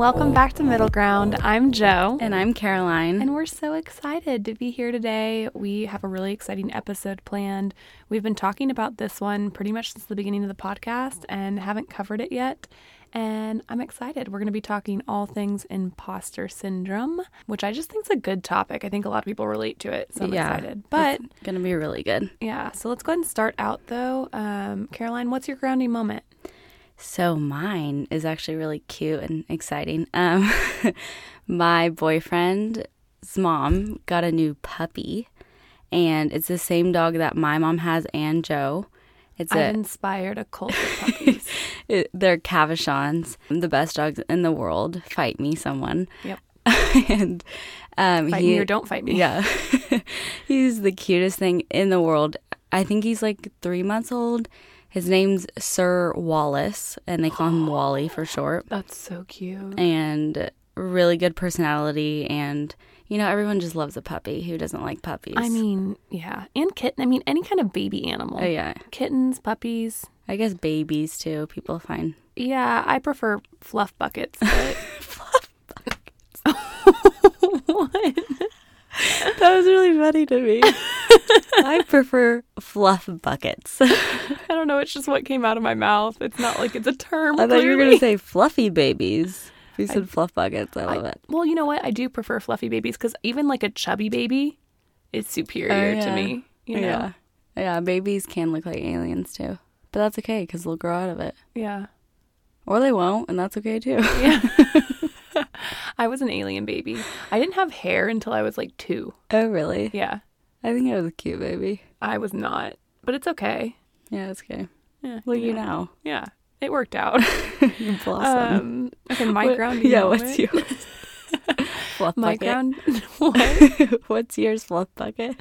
welcome back to Middle Ground. I'm Joe. And I'm Caroline. And we're so excited to be here today. We have a really exciting episode planned. We've been talking about this one pretty much since the beginning of the podcast and haven't covered it yet. And I'm excited. We're going to be talking all things imposter syndrome, which I just think is a good topic. I think a lot of people relate to it. So I'm Yeah, excited. But it's gonna be really good. yeah, so let's go ahead and start out though. Um, Caroline, what's your grounding moment? So mine is actually really cute and exciting. Um, my boyfriend's mom got a new puppy, and it's the same dog that my mom has and Joe. It's I've a inspired a cult of puppies. it, they're Cavachons, the best dogs in the world. Fight me, someone. Yep. and um, Fight he, me or don't fight me. Yeah. he's the cutest thing in the world. I think he's like three months old. His name's Sir Wallace, and they call him Wally for short. That's so cute. And really good personality. And, you know, everyone just loves a puppy. Who doesn't like puppies? I mean, yeah. And kitten. I mean, any kind of baby animal. oh, yeah. Kittens, puppies. I guess babies too, people find. Yeah, I prefer fluff buckets. But... what? That was really funny to me. I prefer fluff buckets. I I don't know. It's just what came out of my mouth. It's not like it's a term. I thought you were going to say fluffy babies. You said fluff buckets, I love I- it. Well, you know what? I do prefer fluffy babies because even like a chubby baby is superior Oh, to me. You know? Yeah. Yeah, babies can look like aliens too. But that's okay because they'll grow out of it. Yeah. Or they won't, and that's okay too. Yeah. I was an alien baby. I didn't have hair until I was like two. oh, really? Yeah. I think I was a cute baby. I was not, but it's okay. Yeah, it's okay. Yeah. Look at you know. now. Yeah. It worked out. You blossom. um, okay, my What- grounding. Yeah, moment. what's yours? fluff my bucket. ground? what? what's yours, fluff bucket?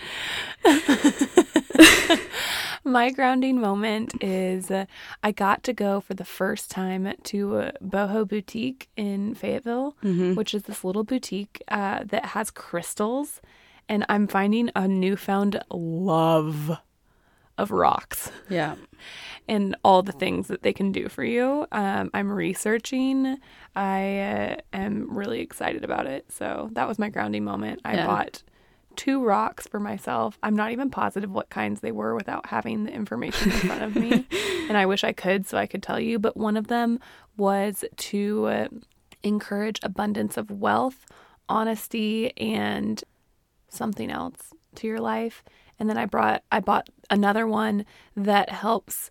My grounding moment is uh, I got to go for the first time to uh, Boho Boutique in Fayetteville, Mm-hmm. which is this little boutique uh, that has crystals. And I'm finding a newfound love of rocks Yeah. and all the things that they can do for you. Um, I'm researching. I uh, am really excited about it. So that was my grounding moment. I Yeah. bought two rocks for myself. I'm not even positive what kinds they were without having the information in front of me. and I wish I could so I could tell you. But one of them was to uh, encourage abundance of wealth, honesty, and something else to your life. And then I brought I bought another one that helps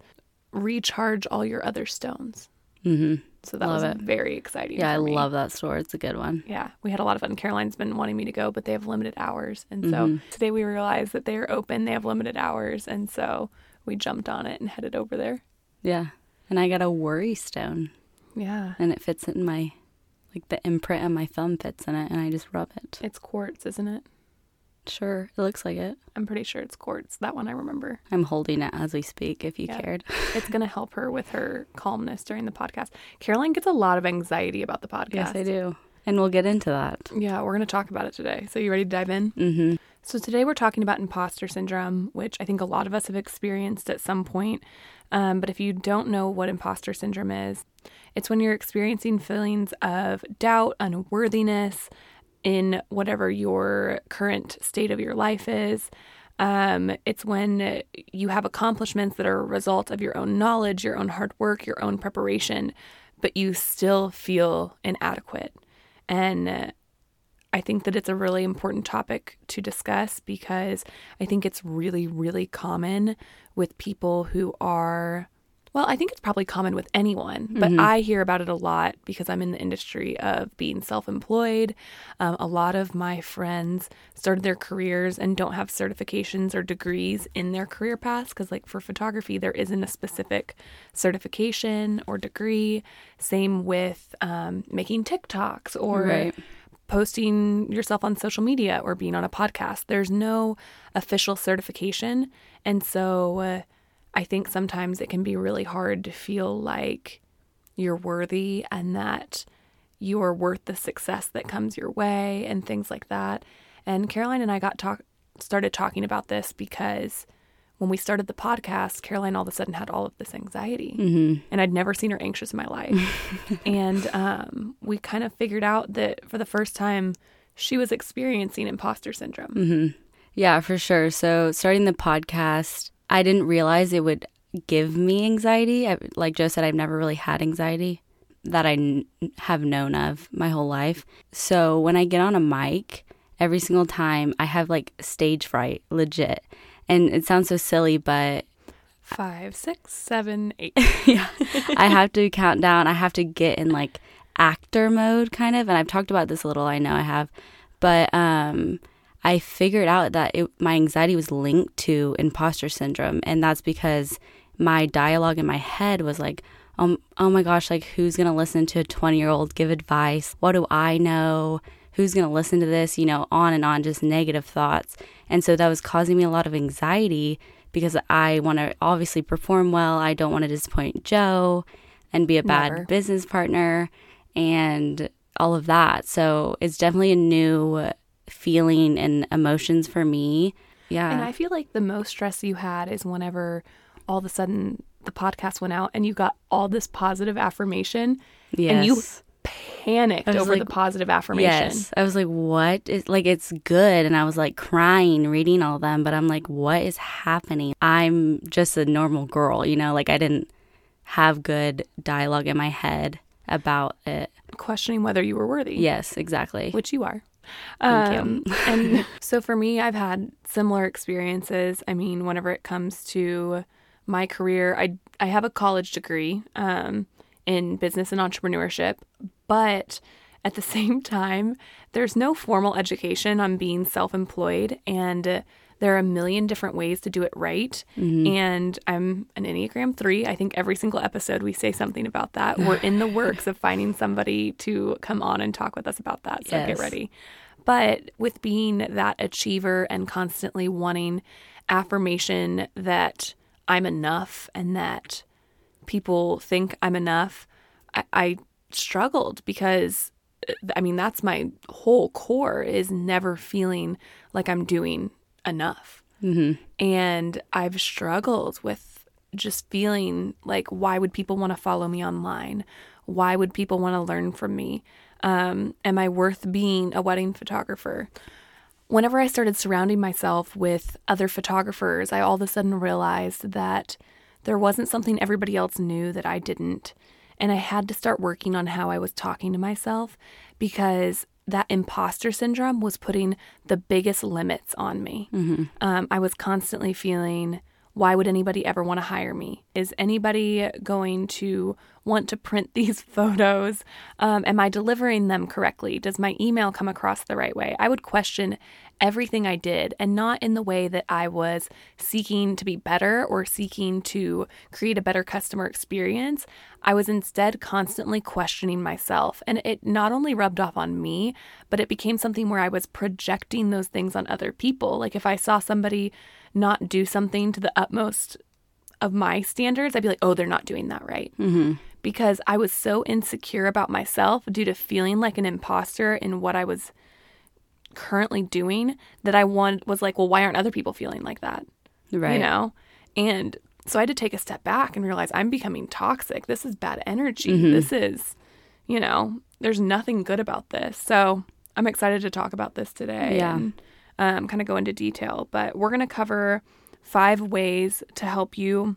recharge all your other stones. Mm-hmm. So that Love was it. very exciting. Yeah, I me. love that store. It's a good one. Yeah, we had a lot of fun. Caroline's been wanting me to go, but they have limited hours. And so Mm-hmm. today we realized that they are open, they have limited hours. And so we jumped on it and headed over there. Yeah. And I got a worry stone, Yeah. and it fits in my, like the imprint of my thumb fits in it, and I just rub it. It's quartz, isn't it? Sure, it looks like it. I'm pretty sure it's quartz. That one I remember. I'm holding it as we speak. If you Yeah. cared. It's going to help her with her calmness during the podcast. Caroline gets a lot of anxiety about the podcast. Yes, I do. And we'll get into that. Yeah, we're going to talk about it today. So, you ready to dive in? Mm-hmm. So, today we're talking about imposter syndrome, which I think a lot of us have experienced at some point. Um, but if you don't know what imposter syndrome is, it's when you're experiencing feelings of doubt, unworthiness in whatever your current state of your life is. Um, it's when you have accomplishments that are a result of your own knowledge, your own hard work, your own preparation, but you still feel inadequate. And uh, I think that it's a really important topic to discuss because I think it's really, really common with people who are, well, I think it's probably common with anyone, but I hear about it a lot because I'm in the industry of being self employed. Um, a lot of my friends started their careers and don't have certifications or degrees in their career paths because, like, for photography, there isn't a specific certification or degree. Same with um, making TikToks or Right. posting yourself on social media or being on a podcast. There's no official certification. And so uh, I think sometimes it can be really hard to feel like you're worthy and that you're worth the success that comes your way and things like that. And Caroline and I got talk started talking about this because when we started the podcast, Caroline all of a sudden had all of this anxiety. Mm-hmm. And I'd never seen her anxious in my life. and um, we kind of figured out that for the first time, she was experiencing imposter syndrome. Mm-hmm. Yeah, for sure. So, starting the podcast, I didn't realize it would give me anxiety. I, like Joe said, I've never really had anxiety that I n- have known of my whole life. So, when I get on a mic, every single time I have like stage fright, legit. And it sounds so silly, but Five, six, seven, eight. yeah, I have to count down. I have to get in like actor mode, kind of. And I've talked about this a little. I know I have, but um, I figured out that it, my anxiety was linked to imposter syndrome, and that's because my dialogue in my head was like, um, oh my gosh, like who's gonna listen to a twenty year old give advice? What do I know? Who's gonna listen to this? You know, on and on, just negative thoughts. And so that was causing me a lot of anxiety because I want to obviously perform well. I don't want to disappoint Joe and be a bad Never. business partner and all of that. So it's definitely a new feeling and emotions for me. Yeah. And I feel like the most stress you had is whenever all of a sudden the podcast went out and you got all this positive affirmation yes. and you panicked over like, the positive affirmation. Yes. I was like, what is like it's good and I was like crying reading all them, but I'm like, what is happening? I'm just a normal girl, you know, like I didn't have good dialogue in my head about it. Questioning whether you were worthy. Yes, exactly. Which you are. Um, and so for me, I've had similar experiences. I mean, whenever it comes to my career, I I have a college degree um, in business and entrepreneurship, but at the same time, there's no formal education on being self-employed, and uh, there are a million different ways to do it right. And I'm an Enneagram three. I think every single episode we say something about that. We're in the works of finding somebody to come on and talk with us about that. So get ready. But with being that achiever and constantly wanting affirmation that I'm enough and that people think I'm enough, I, I struggled because uh, I mean, that's my whole core is never feeling like I'm doing enough. Mm-hmm. And I've struggled with just feeling like, why would people want to follow me online? Why would people want to learn from me? Um, am I worth being a wedding photographer? Whenever I started surrounding myself with other photographers, I all of a sudden realized that there wasn't something everybody else knew that I didn't. And I had to start working on how I was talking to myself because that imposter syndrome was putting the biggest limits on me. Um, I was constantly feeling, why would anybody ever want to hire me? Is anybody going to want to print these photos? Um, am I delivering them correctly? Does my email come across the right way? I would question everything I did and not in the way that I was seeking to be better or seeking to create a better customer experience. I was instead constantly questioning myself. And it not only rubbed off on me, but it became something where I was projecting those things on other people. Like if I saw somebody not do something to the utmost of my standards, I'd be like, oh, they're not doing that right. Mm-hmm. Because I was so insecure about myself due to feeling like an imposter in what I was currently doing that I want was like, well, why aren't other people feeling like that? Right. You know? And so I had to take a step back and realize I'm becoming toxic. This is bad energy. Mhm. This is, you know, there's nothing good about this. So I'm excited to talk about this today Yeah. and um, kind of go into detail. But we're going to cover five ways to help you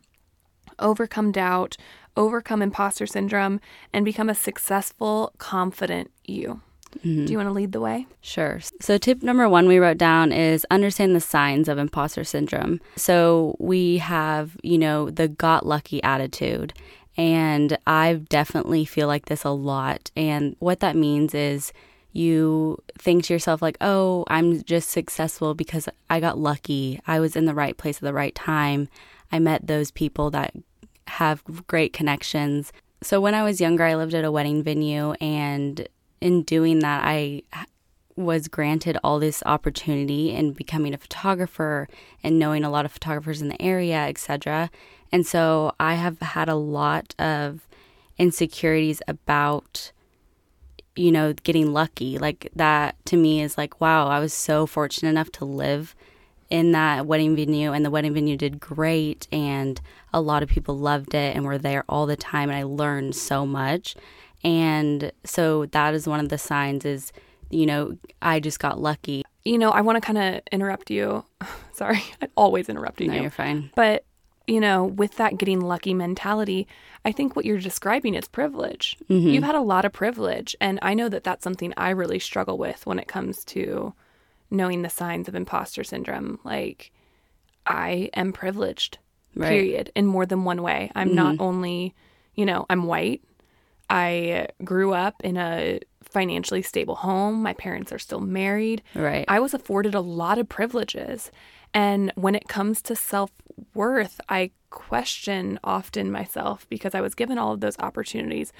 overcome doubt, overcome imposter syndrome, and become a successful, confident you. Mhm. Do you want to lead the way? Sure. So, tip number one we wrote down is understand the signs of imposter syndrome. So, we have, you know, the got lucky attitude. And I definitely feel like this a lot. And what that means is you think to yourself, like, oh, I'm just successful because I got lucky. I was in the right place at the right time. I met those people that have great connections. So, when I was younger, I lived at a wedding venue. And in doing that, I was granted all this opportunity in becoming a photographer and knowing a lot of photographers in the area, etc. And so I have had a lot of insecurities about you know getting lucky. Like that to me is like wow, I was so fortunate enough to live in that wedding venue, and the wedding venue did great, and a lot of people loved it and were there all the time, and I learned so much. And so that is one of the signs is, you know, I just got lucky. You know, I want to kind of interrupt you. Sorry, I'm always interrupt you. No, you're fine. But, you know, with that getting lucky mentality, I think what you're describing is privilege. Mm-hmm. You've had a lot of privilege. And I know that that's something I really struggle with when it comes to knowing the signs of imposter syndrome. Like, I am privileged, Right. period, in more than one way. I'm not only, you know, I'm white. I grew up in a financially stable home. My parents are still married. Right. I was afforded a lot of privileges. And when it comes to self worth, I question often myself because I was given all of those opportunities.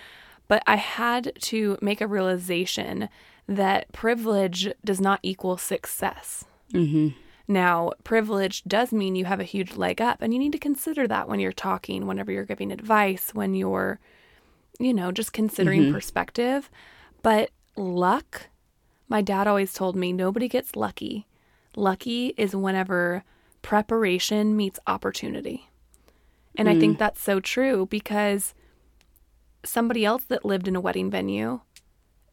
But I had to make a realization that privilege does not equal success. mm-hmm. Now, privilege does mean you have a huge leg up, and you need to consider that when you're talking, whenever you're giving advice, when you're, you know, just considering mm-hmm. perspective. But luck, my dad always told me nobody gets lucky. Lucky is whenever preparation meets opportunity. And I think mm. that's so true because somebody else that lived in a wedding venue,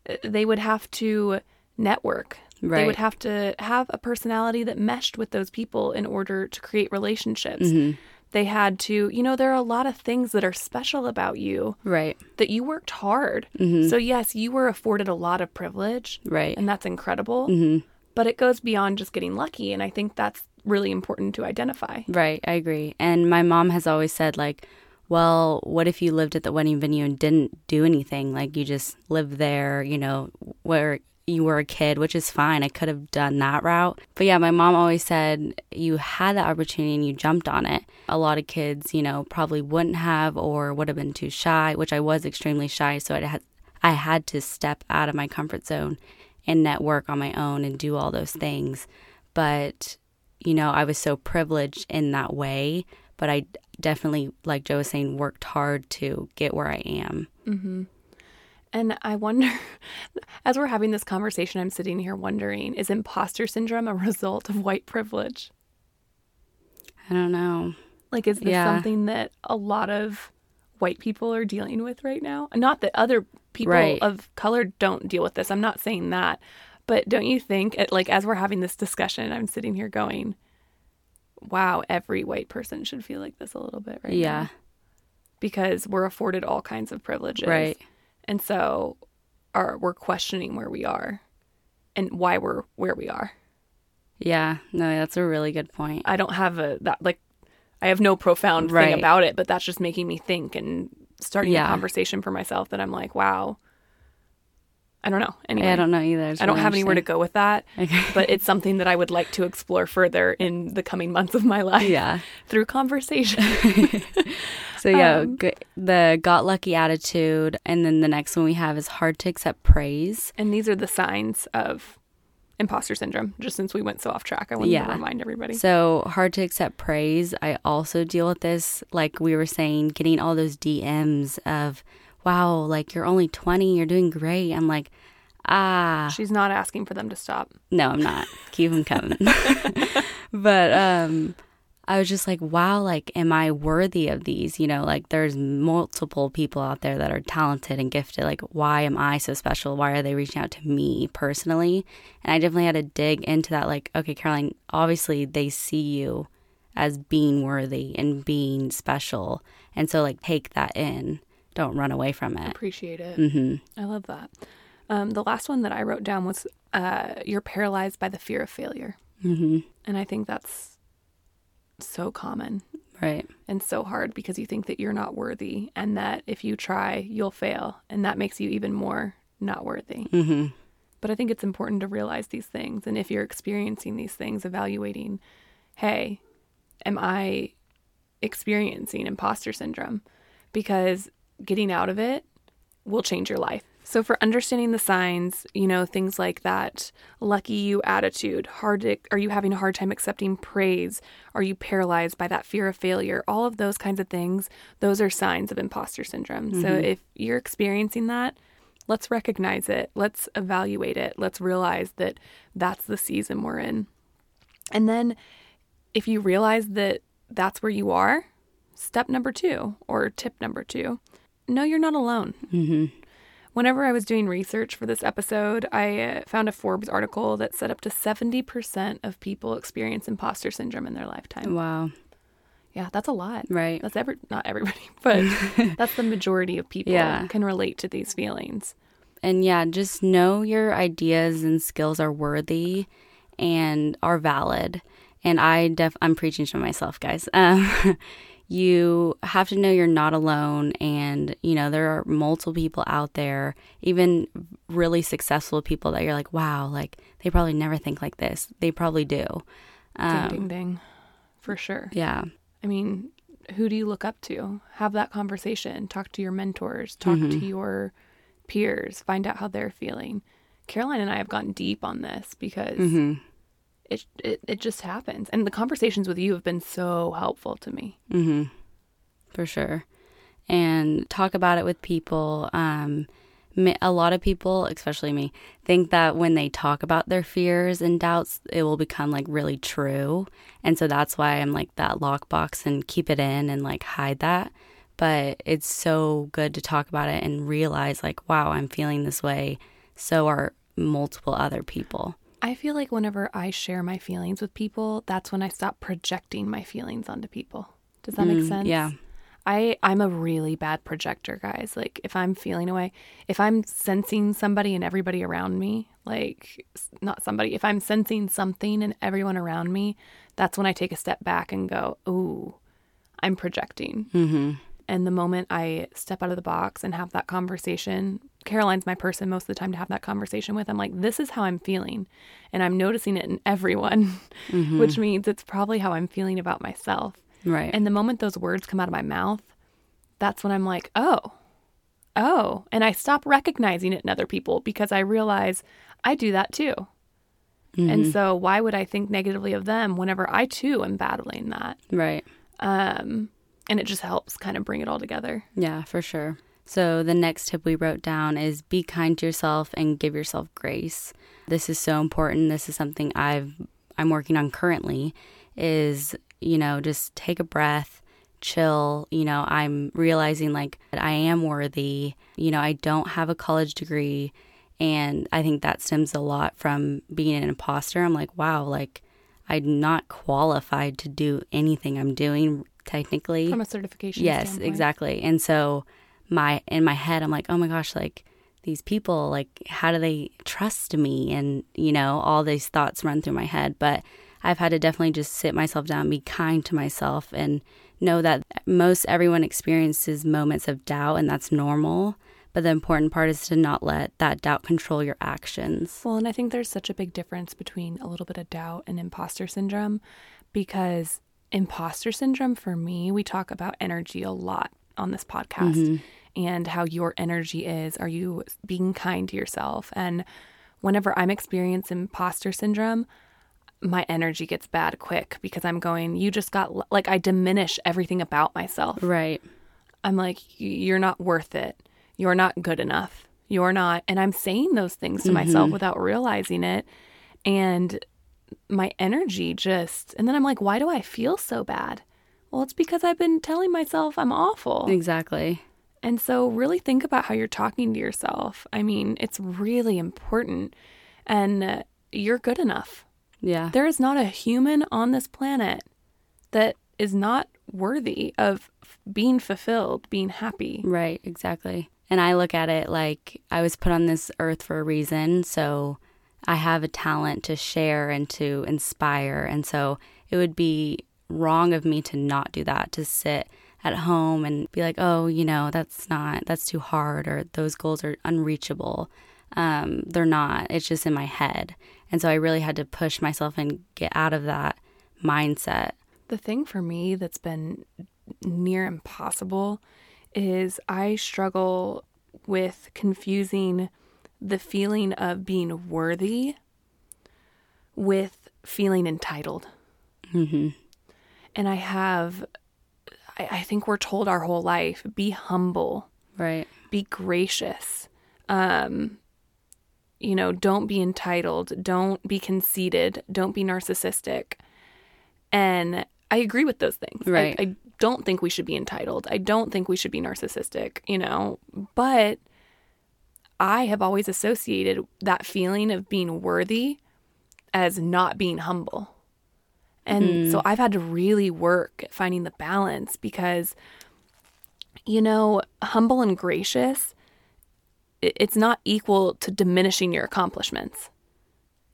uh, they would have to network. They would have to have a personality that meshed with those people in order to create relationships. Mm-hmm. They had to, you know, there are a lot of things that are special about you Right. that you worked hard. Mm-hmm. So, yes, you were afforded a lot of privilege, Right. and that's incredible. Mm-hmm. But it goes beyond just getting lucky. And I think that's really important to identify. Right, I agree. And my mom has always said, like, well, what if you lived at the wedding venue and didn't do anything? Like, you just lived there, you know, where you were a kid, which is fine. I could have done that route. But yeah, my mom always said you had the opportunity and you jumped on it. A lot of kids, you know, probably wouldn't have or would have been too shy, which I was extremely shy. So I had, I had to step out of my comfort zone and network on my own and do all those things. But you know, I was so privileged in that way, but I definitely, like Joe was saying, worked hard to get where I am. Mm-hmm. And I wonder, as we're having this conversation, I'm sitting here wondering is imposter syndrome a result of white privilege? I don't know. Like, is this Yeah. something that a lot of white people are dealing with right now? Not that other people Right. of color don't deal with this. I'm not saying that. But don't you think, like, as we're having this discussion, I'm sitting here going, wow, every white person should feel like this a little bit right Yeah, now. Because we're afforded all kinds of privileges. right. And so are we're questioning where we are and why we're where we are. Yeah, no, that's a really good point. I don't have a that like I have no profound Right. thing about it, but that's just making me think and starting Yeah. a conversation for myself that I'm like, wow. I don't know. Anyway, I don't know either. It's I don't really have anywhere to go with that, Okay. but it's something that I would like to explore further in the coming months of my life Yeah. through conversation. So yeah, Um, g- the got lucky attitude, and then the next one we have is hard to accept praise. and these are the signs of imposter syndrome. Just since we went so off track, I wanted Yeah. to remind everybody. So hard to accept praise. I also deal with this, like we were saying, getting all those DMs of, "Wow, like you're only 20, you're doing great." I'm like, ah, She's not asking for them to stop. no, I'm not. Keep them coming. but um, I was just like, wow, like, am I worthy of these? You know, like there's multiple people out there that are talented and gifted. Like, why am I so special? Why are they reaching out to me personally? And I definitely had to dig into that. Like, okay, Caroline, obviously they see you as being worthy and being special. And so, like, take that in. Don't run away from it. Appreciate it. hmm I love that. Um, the last one that I wrote down was uh, you're paralyzed by the fear of failure. hmm And I think that's so common Right. and so hard because you think that you're not worthy and that if you try, you'll fail. And that makes you even more not worthy. hmm But I think it's important to realize these things. And if you're experiencing these things, evaluating, hey, am I experiencing imposter syndrome? Because getting out of it will change your life. So, for understanding the signs, you know, things like that lucky you attitude, hard to, are you having a hard time accepting praise? Are you paralyzed by that fear of failure? All of those kinds of things, those are signs of imposter syndrome. So, mm-hmm. if you're experiencing that, let's recognize it, let's evaluate it, let's realize that that's the season we're in. And then if you realize that that's where you are, step number two or tip number two, no, you're not alone. Mm-hmm. Whenever I was doing research for this episode, I found a Forbes article that said up to 70% of people experience imposter syndrome in their lifetime. Wow. Yeah, that's a lot. Right. That's every not everybody, but that's the majority of people Yeah. can relate to these feelings. And yeah, just know your ideas and skills are worthy and are valid. And I def I'm preaching to myself, guys. Um, you have to know you're not alone and you know there are multiple people out there even really successful people that you're like wow like they probably never think like this they probably do um, ding ding ding. For sure. yeah I mean, who do you look up to? Have that conversation. Talk to your mentors, talk to your peers, find out how they're feeling. Caroline and I have gotten deep on this because hmm it, it it just happens. And the conversations with you have been so helpful to me. hmm For sure. And talk about it with people. Um, a lot of people, especially me, think that when they talk about their fears and doubts, it will become like really true. And so that's why I'm like that lockbox and keep it in and like hide that. But it's so good to talk about it and realize, like, wow, I'm feeling this way. So are multiple other people. I feel like whenever I share my feelings with people, that's when I stop projecting my feelings onto people. Does that make Mm, sense? yeah. I I'm a really bad projector, guys. Like if I'm feeling away, if I'm sensing somebody and everybody around me, like not somebody, if I'm sensing something and everyone around me, that's when I take a step back and go, "Ooh, I'm projecting." hmm And the moment I step out of the box and have that conversation, Caroline's my person most of the time to have that conversation with. I'm like, this is how I'm feeling. And I'm noticing it in everyone, which means it's probably how I'm feeling about myself. Right. And the moment those words come out of my mouth, that's when I'm like, oh, oh. And I stop recognizing it in other people because I realize I do that too. And so why would I think negatively of them whenever I too am battling that? right. Um, and it just helps kind of bring it all together. Yeah, for sure. So the next tip we wrote down is be kind to yourself and give yourself grace. This is so important. This is something I've I'm working on currently is, you know, just take a breath, chill, you know, I'm realizing like that I am worthy. You know, I don't have a college degree and I think that stems a lot from being an imposter. I'm like, wow, like I'm not qualified to do anything I'm doing technically. From a certification Yes, standpoint. exactly. And so my in my head I'm like, "Oh my gosh, like these people, like how do they trust me?" And you know, all these thoughts run through my head, but I've had to definitely just sit myself down, be kind to myself and know that most everyone experiences moments of doubt and that's normal. But the important part is to not let that doubt control your actions. Well, and I think there's such a big difference between a little bit of doubt and imposter syndrome because imposter syndrome for me, we talk about energy a lot on this podcast mm-hmm. and how your energy is. Are you being kind to yourself? And whenever I'm experiencing imposter syndrome, my energy gets bad quick because I'm going, you just got like I diminish everything about myself. Right. I'm like, you're not worth it. You're not good enough. You're not. And I'm saying those things to myself mm-hmm. without realizing it. And my energy just, and then I'm like, why do I feel so bad? Well, it's because I've been telling myself I'm awful. Exactly. And so, really think about how you're talking to yourself. I mean, it's really important. And uh, you're good enough. Yeah. There is not a human on this planet that is not worthy of f- being fulfilled, being happy. Right, exactly. And I look at it like I was put on this earth for a reason. So I have a talent to share and to inspire. And so it would be wrong of me to not do that, to sit at home and be like, oh, you know, that's not, that's too hard, or those goals are unreachable. Um, they're not. It's just in my head. And so I really had to push myself and get out of that mindset. The thing for me that's been near impossible is I struggle with confusing the feeling of being worthy with feeling entitled. hmm And I have, I, I think we're told our whole life be humble, Right. be gracious. Um, you know, don't be entitled, don't be conceited, don't be narcissistic. And I agree with those things. I- Right. I, don't think we should be entitled. I don't think we should be narcissistic, you know, but I have always associated that feeling of being worthy as not being humble. And mm. so I've had to really work at finding the balance because, you know, humble and gracious, it's not equal to diminishing your accomplishments.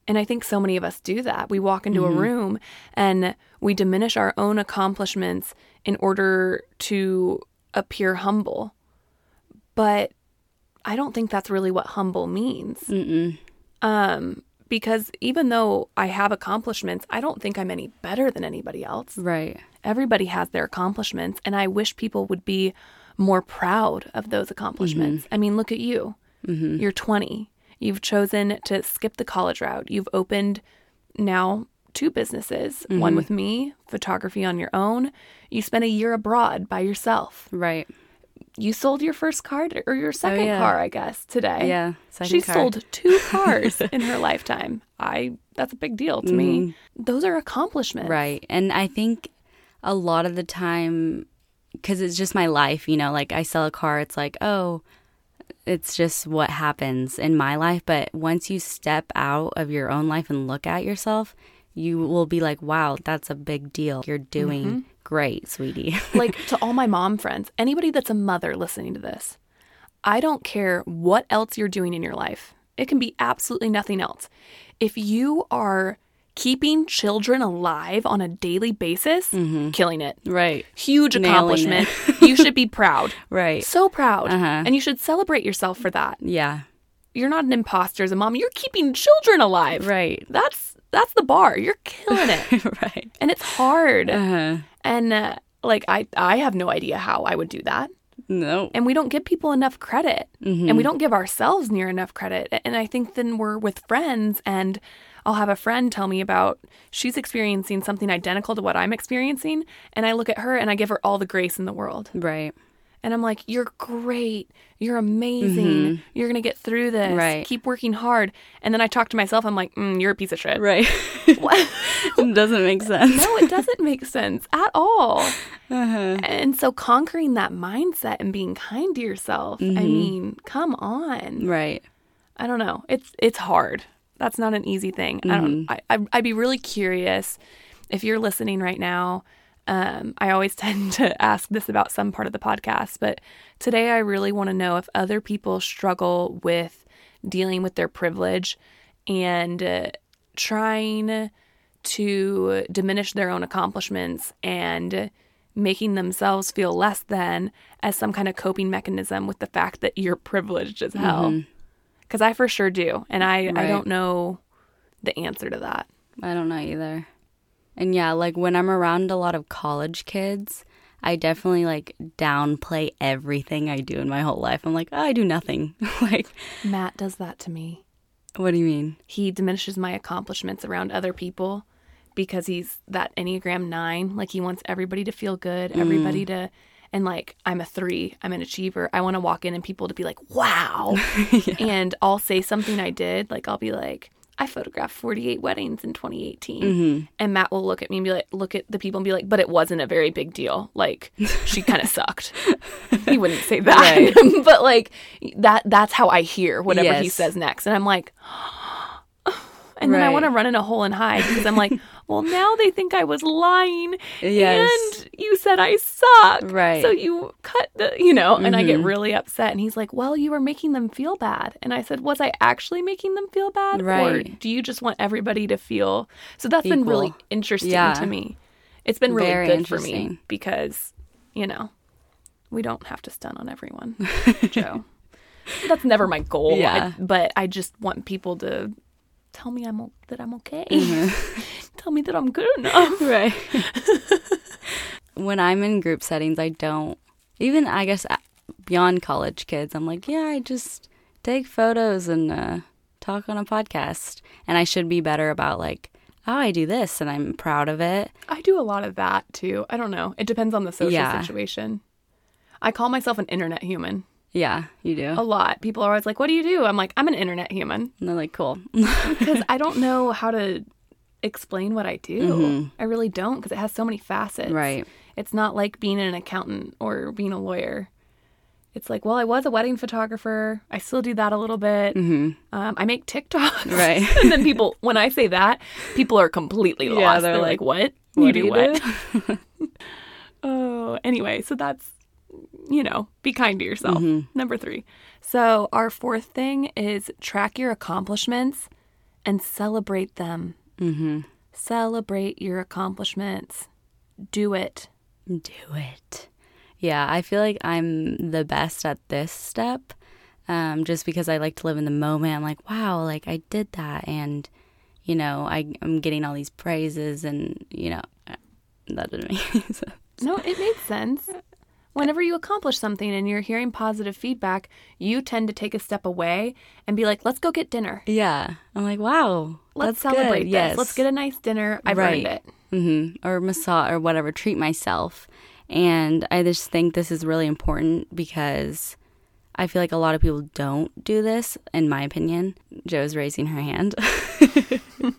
And I think so many of us do that. We walk into a mm-hmm. room and we diminish our own accomplishments in order to appear humble. But I don't think that's really what humble means. Mm-mm. Um, because even though I have accomplishments, I don't think I'm any better than anybody else. Right. Everybody has their accomplishments, and I wish people would be more proud of those accomplishments. Mm-hmm. I mean, look at you. Mm-hmm. You're 20. You've chosen to skip the college route. You've opened now two businesses one mm-hmm. with me, photography on your own. You spent a year abroad by yourself. Right. You sold your first car or your second yeah. car, I guess, today. Yeah. She car. sold two cars in her lifetime. I that's a big deal to me. Mm-hmm. Those are accomplishments. Right. And I think a lot of the time, because it's just my life, you know, like I sell a car, it's like, oh, it's just what happens in my life. But once you step out of your own life and look at yourself, you will be like, wow, that's a big deal. You're doing mm-hmm. Great, sweetie. like to all my mom friends, anybody that's a mother listening to this, I don't care what else you're doing in your life. It can be absolutely nothing else. If you are keeping children alive on a daily basis, killing it. right. Huge Nailing accomplishment. you should be proud. Right. So proud. Uh-huh. And you should celebrate yourself for that. Yeah. You're not an imposter as a mom. You're keeping children alive. Right. That's that's the bar. You're killing it. right. and it's hard. Uh-huh. And uh, like I I have no idea how I would do that. No. And we don't give people enough credit. Mm-hmm. And we don't give ourselves near enough credit. And I think then we're with friends and I'll have a friend tell me about she's experiencing something identical to what I'm experiencing and I look at her and I give her all the grace in the world. Right. And I'm like, "You're great. You're amazing. You're going to get through this. Mm-hmm. Right. Keep working hard." And then I talk to myself, I'm like, mm, "You're a piece of shit." Right. What? it doesn't make sense. no, it doesn't make sense at all. Uh-huh. And so conquering that mindset and being kind to yourself, I mean, come on. Right. I don't know. It's it's hard. That's not an easy thing. I don't I, I I'd be really curious if you're listening right now. Um, I always tend to ask this about some part of the podcast, but today I really want to know if other people struggle with dealing with their privilege and uh, trying to diminish their own accomplishments and making themselves feel less than as some kind of coping mechanism with the fact that you're privileged as hell. Because I for sure do. And I, I don't know the answer to that. I don't know either. And yeah, like when I'm around a lot of college kids, I definitely like downplay everything I do in my whole life. I'm like, oh, I do nothing. like, Matt does that to me. what do you mean? He diminishes my accomplishments around other people because he's that Enneagram 9. Like he wants everybody to feel good, mm. everybody to and like I'm a 3, I'm an achiever. I want to walk in and people to be like, "Wow." And I'll say something I did, like I'll be like, I photographed 48 weddings in 2018. Mm-hmm. And Matt will look at me and be like, look at the people and be like, but it wasn't a very big deal. Like, she kind of sucked. He wouldn't say that. but like, that that's how I hear whatever he says next. And I'm like, and then I want to run in a hole and hide because I'm like, well, now they think I was lying. Yes. And you said I suck. Right. So you cut the, you know, and I get Mhm. really upset. And he's like, well, you were making them feel bad. And I said, was I actually making them feel bad? Or Right. do you just want everybody to feel? So that's been really interesting Yeah. to me. It's been really Very good for me because, you know, we don't have to stun on everyone, Joe. That's never my goal. Yeah. I- but I just want people to tell me I'm that I'm okay. Mm-hmm. tell me that I'm good enough. Right. when I'm in group settings, I don't, even I guess beyond college kids, I'm like, yeah, I just take photos and uh, talk on a podcast. And I should be better about like, oh, I do this and I'm proud of it. I do a lot of that too. I don't know. It depends on the social Yeah. situation. I call myself an internet human Yeah, you do. a lot. People are always like, "What do you do?" I'm like, "I'm an internet human." And they're like, cool. because I don't know how to explain what I do. I really don't because it has so many facets. Right. It's not like being an accountant or being a lawyer. It's like, well, I was a wedding photographer. I still do that a little bit. Um, I make TikToks. Right. and then people, when I say that, people are completely lost. Yeah, they're, they're like, like, what? what you do do you what? oh, anyway, so that's, you know, be kind to yourself. Number three. So our fourth thing is track your accomplishments and celebrate them. Mm-hmm. Celebrate your accomplishments. Do it. Do it. Yeah, I feel like I'm the best at this step um, just because I like to live in the moment. I'm like, wow, like I did that. And, you know, I, I'm getting all these praises and, you know, that didn't make sense. No, it made sense. Whenever you accomplish something and you're hearing positive feedback, you tend to take a step away and be like, let's go get dinner. Yeah. I'm like, wow. Let's celebrate good. this. Yes. Let's get a nice dinner. I've Right. earned it. hmm or massage or whatever, treat myself. And I just think this is really important because I feel like a lot of people don't do this, in my opinion. Joe's raising her hand.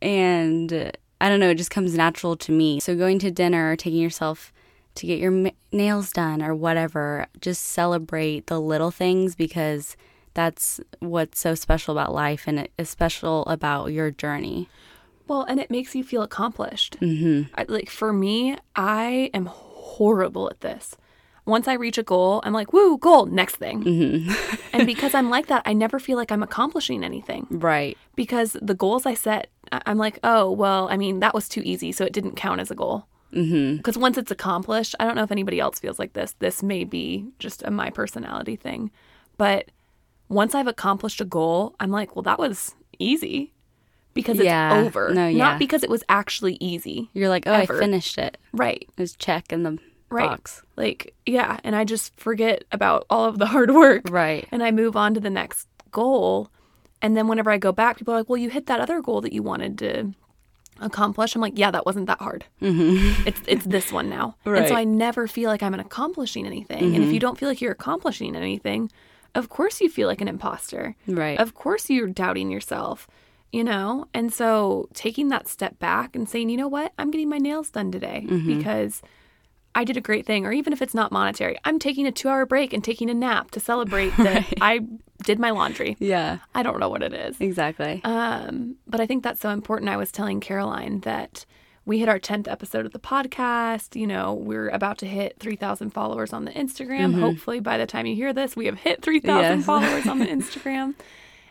and I don't know, it just comes natural to me. So going to dinner or taking yourself to get your ma- nails done or whatever, just celebrate the little things because that's what's so special about life and it is special about your journey. Well, and it makes you feel accomplished. Mm-hmm. I, like for me, I am horrible at this. Once I reach a goal, I'm like, woo, goal, next thing. Mm-hmm. and because I'm like that, I never feel like I'm accomplishing anything. Right. Because the goals I set, I'm like, oh, well, I mean, that was too easy, so it didn't count as a goal. Mm-hmm. Because once it's accomplished, I don't know if anybody else feels like this. This may be just a my personality thing. But once I've accomplished a goal, I'm like, well, that was easy because it's Yeah. over. No, yeah. Not because it was actually easy. You're like, oh, Ever. I finished it. Right. It was check in the Right. box. Like, yeah. And I just forget about all of the hard work Right. and I move on to the next goal. And then whenever I go back, people are like, well, you hit that other goal that you wanted to accomplish. I'm like, yeah, that wasn't that hard. Mm-hmm. It's it's this one now. And so I never feel like I'm accomplishing anything. And if you don't feel like you're accomplishing anything, of course you feel like an imposter. Right. Of course you're doubting yourself, you know? And so taking that step back and saying, you know what? I'm getting my nails done today because I did a great thing. Or even if it's not monetary, I'm taking a two hour break and taking a nap to celebrate that I did my laundry. yeah. I don't know what it is. Exactly. Um, but I think that's so important. I was telling Caroline that we hit our 10th episode of the podcast. You know, we're about to hit 3,000 followers on the Instagram. Hopefully, by the time you hear this, we have hit 3,000 Yes. followers on the Instagram.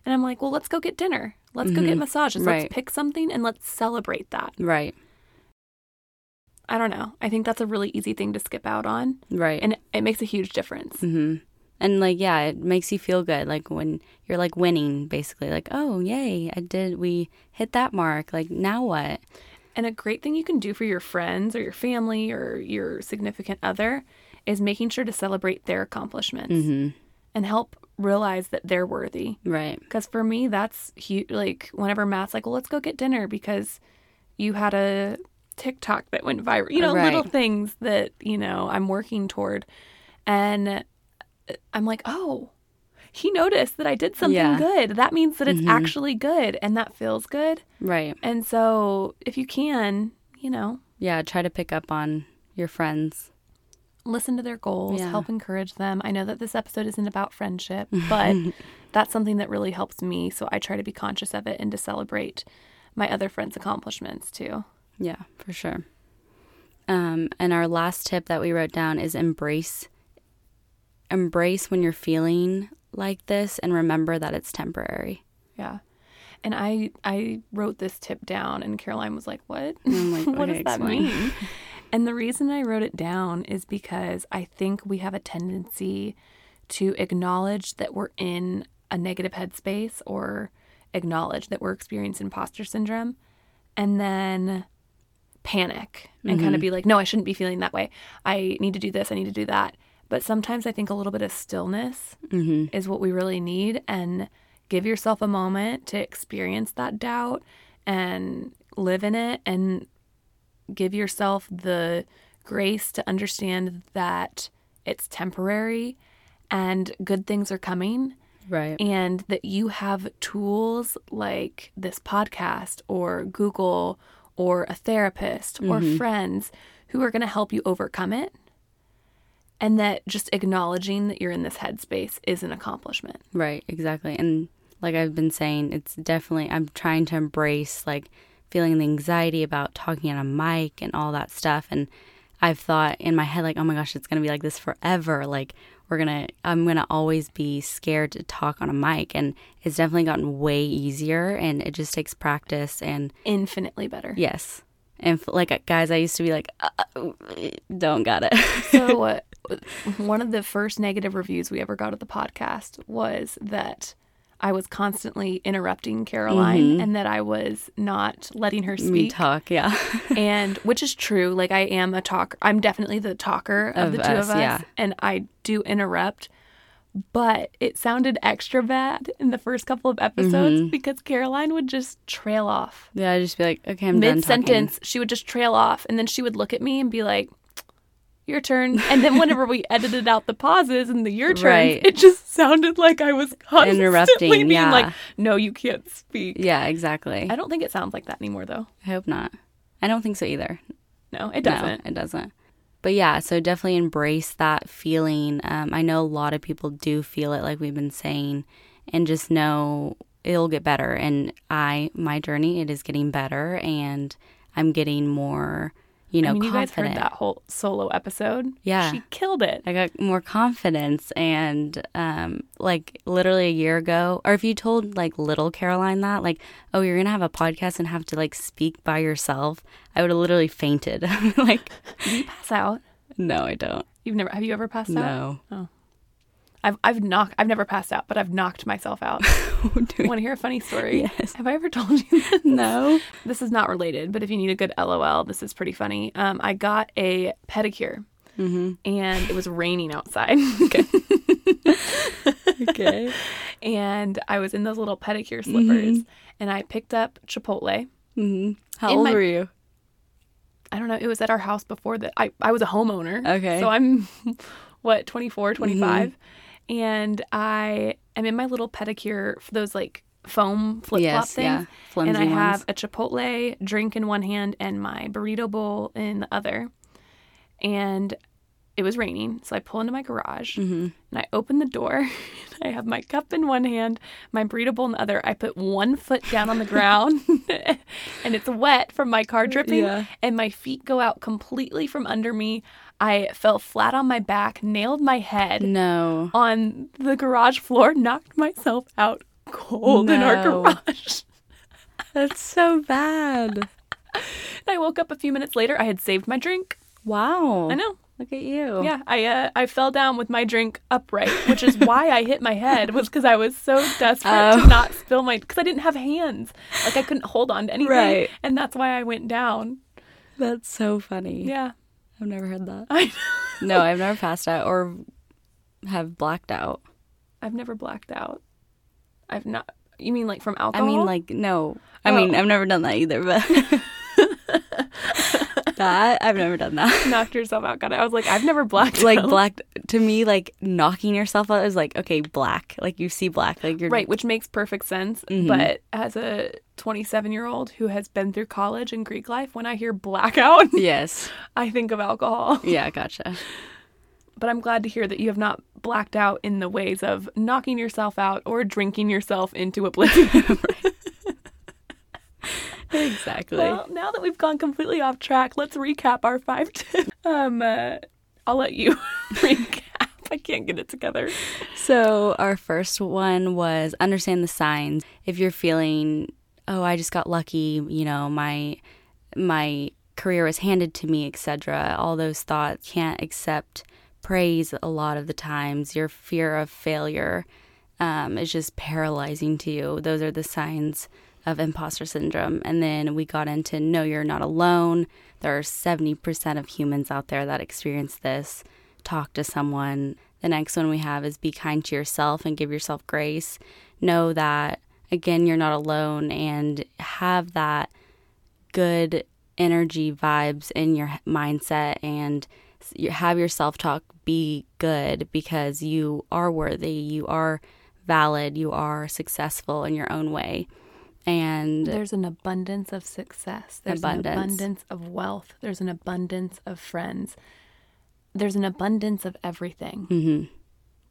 And I'm like, well, let's go get dinner. Let's go get massages. Right. Let's pick something and let's celebrate that. right. I don't know. I think that's a really easy thing to skip out on. Right. And it makes a huge difference. hmm And like, yeah, it makes you feel good. Like when you're like winning, basically, like, oh, yay, I did, we hit that mark. Like, now what? And a great thing you can do for your friends or your family or your significant other is making sure to celebrate their accomplishments hmm and help realize that they're worthy. Right. Because for me, that's huge. Like, whenever Matt's like, well, let's go get dinner because you had a TikTok that went viral, you know, Right. little things that, you know, I'm working toward. And I'm like, oh, he noticed that I did something Yeah. good. That means that it's Mhm. actually good and that feels good. Right. And so if you can, you know, Yeah. Try to pick up on your friends. listen to their goals, Yeah. help encourage them. I know that this episode isn't about friendship, but that's something that really helps me. So I try to be conscious of it and to celebrate my other friends' accomplishments too. Yeah, for sure. Um, and our last tip that we wrote down is embrace embrace when you're feeling like this and remember that it's temporary. Yeah. And I I wrote this tip down and Caroline was like, "What? I'm like, what "Okay, does that explain." mean?" and the reason I wrote it down is because I think we have a tendency to acknowledge that we're in a negative headspace or acknowledge that we're experiencing imposter syndrome and then panic and kind of mm-hmm. be like, "No, I shouldn't be feeling that way. I need to do this, I need to do that." But sometimes I think a little bit of stillness hmm is what we really need and give yourself a moment to experience that doubt and live in it and give yourself the grace to understand that it's temporary and good things are coming Right. and that you have tools like this podcast or Google or a therapist or friends who are going to help you overcome it. And that just acknowledging that you're in this headspace is an accomplishment. Right, exactly. And like I've been saying, it's definitely, I'm trying to embrace like feeling the anxiety about talking on a mic and all that stuff. And I've thought in my head, like, oh my gosh, it's going to be like this forever. Like, we're going to, I'm going to always be scared to talk on a mic. And it's definitely gotten way easier and it just takes practice. And Infinitely better. yes. And like, guys, I used to be like, uh, uh, don't got it. So, uh, one of the first negative reviews we ever got at the podcast was that I was constantly interrupting Caroline and that I was not letting her Me speak. talk, yeah. and which is true. Like, I am a talker. I'm definitely the talker of, Of the two us, of us. yeah. And I do interrupt. But it sounded extra bad in the first couple of episodes Mm-hmm. because Caroline would just trail off. yeah, I'd just be like, okay, I'm done Mid sentence, she would just trail off. And then she would look at me and be like, your turn. And then whenever we edited out the pauses and the your turns, Right. it just sounded like I was constantly Interrupting, being yeah. like, no, you can't speak. Yeah, exactly. I don't think it sounds like that anymore, though. I hope not. I don't think so either. No, it doesn't. No, it doesn't. But yeah, so definitely embrace that feeling. Um, I know a lot of people do feel it, like we've been saying, and just know it'll get better. And I, my journey, it is getting better, and I'm getting more, you know, I mean, you guys heard that whole solo episode. Yeah. She killed it. I got more confidence, and um, like literally a year ago, or if you told like little Caroline that, like, oh, you're gonna have a podcast and have to like speak by yourself, I would have literally fainted. like, Do you pass out? no, I don't. You've never have you ever passed out? No. I've I've knocked I've never passed out, but I've knocked myself out. Want to hear a funny story? Yes. Have I ever told you this? No. This is not related, but if you need a good LOL, this is pretty funny. Um, I got a pedicure, Mm-hmm. and it was raining outside. okay. Okay. and I was in those little pedicure slippers, and I picked up Chipotle. hmm How old my- were you? I don't know. It was at our house before that. I, I was a homeowner. Okay. So I'm, what, 24, 25. And I am in my little pedicure, for those like foam flip flop Yes, things. yeah. And I ones. have a Chipotle drink in one hand and my burrito bowl in the other. And it was raining. So I pull into my garage Mm-hmm. and I open the door. I have my cup in one hand, my burrito bowl in the other. I put one foot down on the ground and it's wet from my car dripping. Yeah. And my feet go out completely from under me. I fell flat on my back, nailed my head No. on the garage floor, knocked myself out cold in our garage. That's so bad. I woke up a few minutes later. I had saved my drink. Wow. I know. Look at you. Yeah, I uh, I fell down with my drink upright, which is why I hit my head was because I was so desperate Oh. to not spill my because I didn't have hands, like I couldn't hold on to anything, Right. and that's why I went down. That's so funny. Yeah, I've never heard that. I No, I've never passed out or have blacked out. I've never blacked out. I've not. You mean like from alcohol? I mean, like, no. I Oh. mean, I've never done that either, but that, I've never done that. knocked yourself out. Got it. I was like, I've never blacked Like, out. black, to me, like, knocking yourself out is like, okay, black. Like, you see black. Like, you're. Right, which makes perfect sense. Mhm. But as a 27 year old who has been through college and Greek life, when I hear blackout, Yes. I think of alcohol. Yeah, gotcha. But I'm glad to hear that you have not blacked out in the ways of knocking yourself out or drinking yourself into oblivion. Exactly. well, now that we've gone completely off track, let's recap our five tips. Um, uh, I'll let you recap. I can't get it together. So, our first one was understand the signs. If you're feeling, oh, I just got lucky, you know, my my career was handed to me, etc. All those thoughts can't accept praise a lot of the times. Your fear of failure um, is just paralyzing to you. Those are the signs of imposter syndrome. And then we got into no, you're not alone. There are 70% of humans out there that experience this. Talk to someone. The next one we have is be kind to yourself and give yourself grace. Know that, again, you're not alone and have that good energy vibes in your mindset and have your self talk be good because you are worthy, you are valid, you are successful in your own way. And There's an abundance of success. There's Abundance. an abundance of wealth. There's an abundance of friends. There's an abundance of everything. Mhm.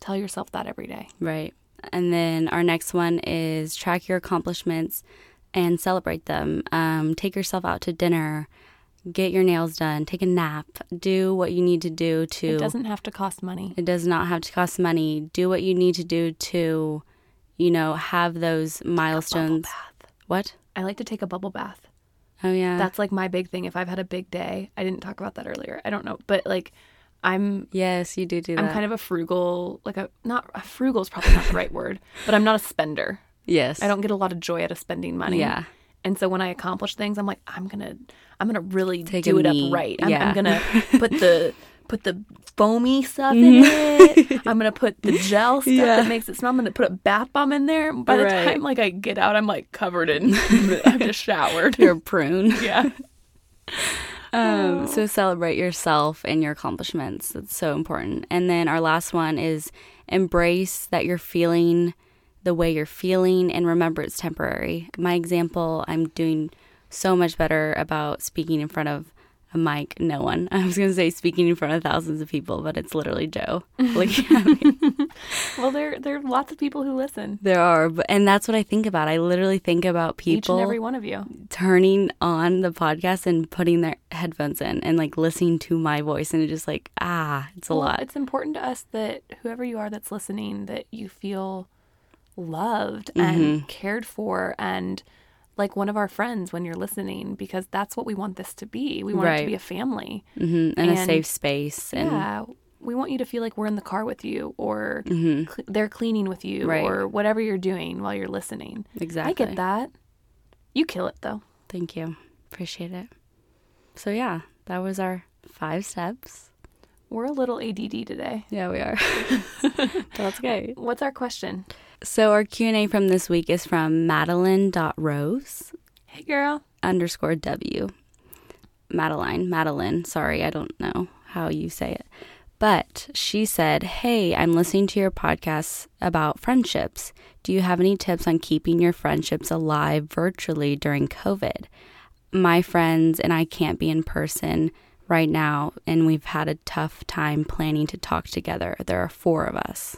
Tell yourself that every day. Right. And then our next one is track your accomplishments and celebrate them. Um, take yourself out to dinner, get your nails done, take a nap, do what you need to do to. It doesn't have to cost money. It does not have to cost money. Do what you need to do to, you know, have those milestones. What? I like to take a bubble bath. Oh yeah. That's like my big thing. If I've had a big day, I didn't talk about that earlier. I don't know, but like I'm yes, you do do that. I'm kind of a frugal, like a not a frugal is probably not the right word, but I'm not a spender. yes. I don't get a lot of joy out of spending money. Yeah. And so when I accomplish things, I'm like, I'm gonna, I'm gonna really Take do it knee. up right. I'm, Yeah. I'm gonna put the put the foamy stuff in it. I'm gonna put the gel stuff Yeah. that makes it smell. I'm gonna put a bath bomb in there. By the Right. time like I get out, I'm like covered in. I've just showered. You're a prune. yeah. Um, so celebrate yourself and your accomplishments. That's so important. And then our last one is embrace that you're feeling the way you're feeling and remember it's temporary. My example, I'm doing so much better about speaking in front of a mic. No one. I was going to say speaking in front of thousands of people, but it's literally Joe. looking at me. Well, there there are lots of people who listen. There are, and that's what I think about. I literally think about people Each and every one of you. turning on the podcast and putting their headphones in and like listening to my voice and it's just like ah it's a Well, lot It's important to us that whoever you are that's listening, that you feel loved Mm-hmm. and cared for and like one of our friends when you're listening because that's what we want this to be. We want it to be a family. hmm and, a safe space and yeah. We want you to feel like we're in the car with you or cl- they're cleaning with you Mm-hmm. Right. or whatever you're doing while you're listening. exactly I get that. You kill it though. thank you appreciate it so yeah that was our five steps We're a little ADD today. yeah we are that's okay What's our question? So our q&a from this week is from madeline.rose Hey girl. underscore W. Madeline, Madeline, sorry, I don't know how you say it. But she said, Hey, I'm listening to your podcast about friendships. Do you have any tips on keeping your friendships alive virtually during COVID? My friends and I can't be in person right now, and we've had a tough time planning to talk together. There are four of us.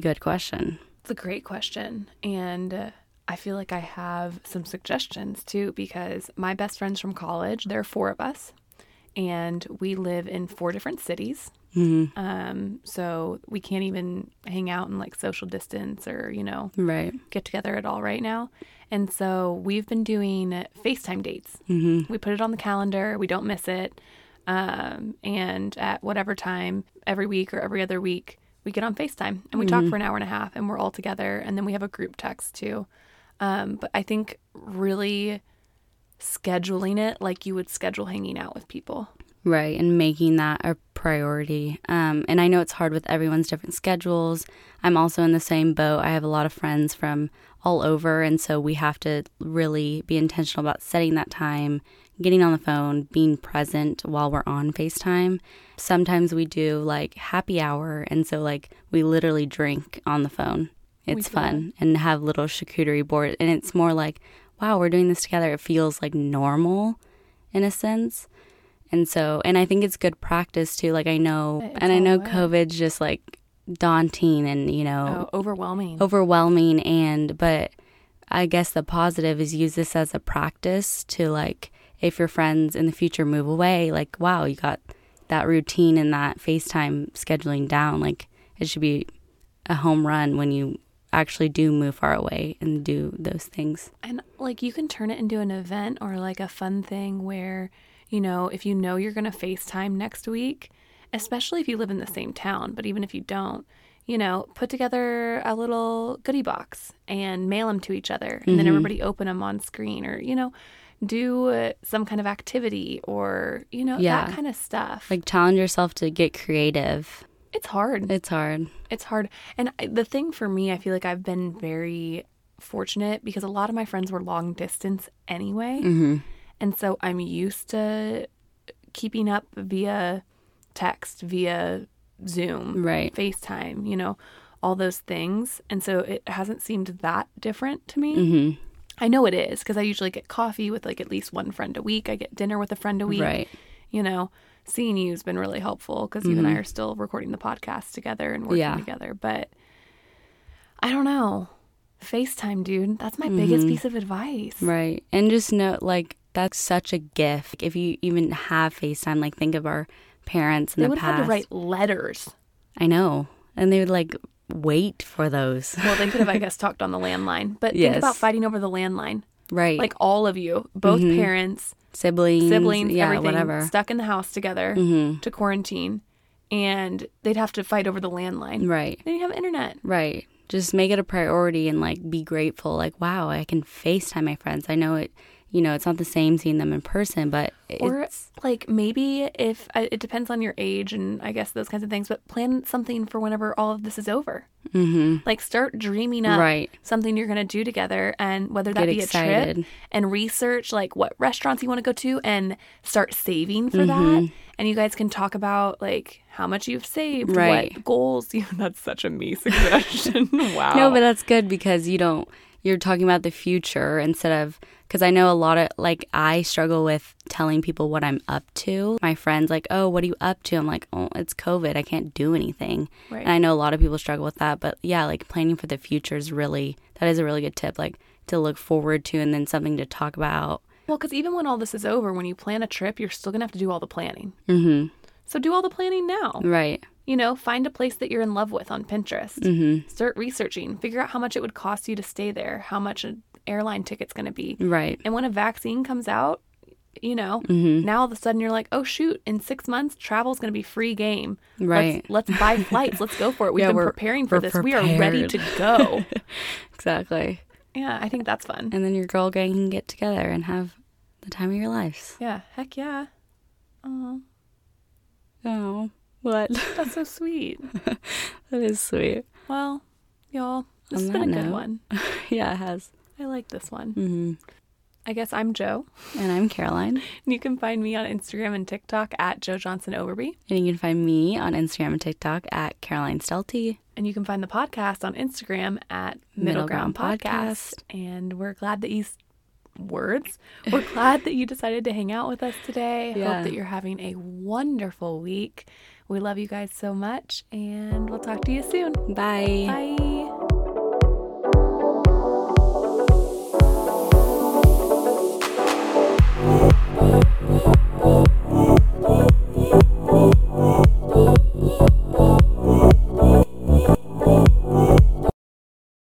Good question. It's a great question. And uh, I feel like I have some suggestions too, because my best friends from college, there are four of us, and we live in four different cities. Mm-hmm. Um, so we can't even hang out and like social distance or, you know, Right. get together at all right now. And so we've been doing FaceTime dates. Mm-hmm. We put it on the calendar, we don't miss it. Um, and at whatever time, every week or every other week, we get on FaceTime and we talk for an hour and a half and we're all together. And then we have a group text too. Um, but I think really scheduling it like you would schedule hanging out with people. Right, and making that a priority. Um, and I know it's hard with everyone's different schedules. I'm also in the same boat. I have a lot of friends from all over, and so we have to really be intentional about setting that time, getting on the phone, being present while we're on FaceTime. Sometimes we do like happy hour, and so like we literally drink on the phone. It's fun and have little charcuterie board, and it's more like, wow, we're doing this together. It feels like normal in a sense. And so, and I think it's good practice too. Like I know, It's and I know way. COVID's just like daunting and, you know, Oh, overwhelming. overwhelming. And, but I guess the positive is use this as a practice to like, if your friends in the future move away, like, wow, you got that routine and that FaceTime scheduling down. Like it should be a home run when you actually do move far away and do those things. And like you can turn it into an event or like a fun thing where, you know, if you know you're going to FaceTime next week, especially if you live in the same town, but even if you don't, you know, put together a little goodie box and mail them to each other and then mm-hmm. everybody open them on screen or, you know, do some kind of activity or, you know, Yeah. that kind of stuff. Like challenge yourself to get creative. it's hard. It's hard. It's hard. And the thing for me, I feel like I've been very fortunate because a lot of my friends were long distance anyway. Mm-hmm. And so I'm used to keeping up via text, via Zoom, Right. FaceTime, you know, all those things. And so it hasn't seemed that different to me. Mm-hmm. I know it is because I usually get coffee with like at least one friend a week. I get dinner with a friend a week. Right. You know, seeing you has been really helpful because you and I are still recording the podcast together and working Mm-hmm. Yeah. together. But I don't know. FaceTime, dude. That's my biggest piece of advice. Mm-hmm. Right. And just know, like, that's such a gift. If you even have FaceTime, like, think of our parents in They the would have past. to write letters. I know. And they would, like, wait for those. Well, they could have, I guess, talked on the landline. But think about fighting over the landline. Right. Like all of you, both parents, siblings. siblings, Yeah, everything, whatever. stuck in the house together Mm-hmm. to quarantine, and they'd have to fight over the landline. Right. They didn't have internet. Right. Just make it a priority and like be grateful. Like, wow, I can FaceTime my friends. I know it, you know, it's not the same seeing them in person, but Or it's, like maybe if it depends on your age and I guess those kinds of things, but plan something for whenever all of this is over. mm-hmm. Like start dreaming up Right. something you're going to do together, and whether that Get be a trip, and research like what restaurants you want to go to, and start saving for Mm-hmm. that. And you guys can talk about like how much you've saved, Right. what goals you. That's such a me suggestion. wow. No, but that's good because you don't, you're talking about the future instead of, because I know a lot of, like, I struggle with telling people what I'm up to. My friends, like, oh, what are you up to? I'm like, oh, it's COVID. I can't do anything. Right. And I know a lot of people struggle with that. But yeah, like, planning for the future is really, that is a really good tip, like, to look forward to and then something to talk about. well, because even when all this is over, when you plan a trip, you're still gonna have to do all the planning. Mm So do all the planning now. Right. You know, find a place that you're in love with on Pinterest. Mm Start researching. Figure out how much it would cost you to stay there, how much an airline ticket's going to be. Right. And when a vaccine comes out, you know, Mm-hmm. now all of a sudden you're like, oh shoot, in six months travel's going to be free game. Right. Let's, let's buy flights. Let's go for it. We've Yeah, been preparing for this. We are ready to go. Exactly. yeah, I think that's fun. And then your girl gang can get together and have the time of your lives. Yeah, heck yeah. Oh, Oh, what? that's so sweet. that is sweet. Well, y'all, this On has been a that good one. yeah, it has. I like this one. hmm I guess I'm Joe. And I'm Caroline. And you can find me on Instagram and TikTok at Joe Johnson Overby. And you can find me on Instagram and TikTok at Caroline Stelty. And you can find the podcast on Instagram at Middle, Middle Ground, Ground Podcast. And we're glad that you words. We're glad that you decided to hang out with us today. Yeah. Hope that you're having a wonderful week. We love you guys so much, and we'll talk to you soon. Bye. Bye.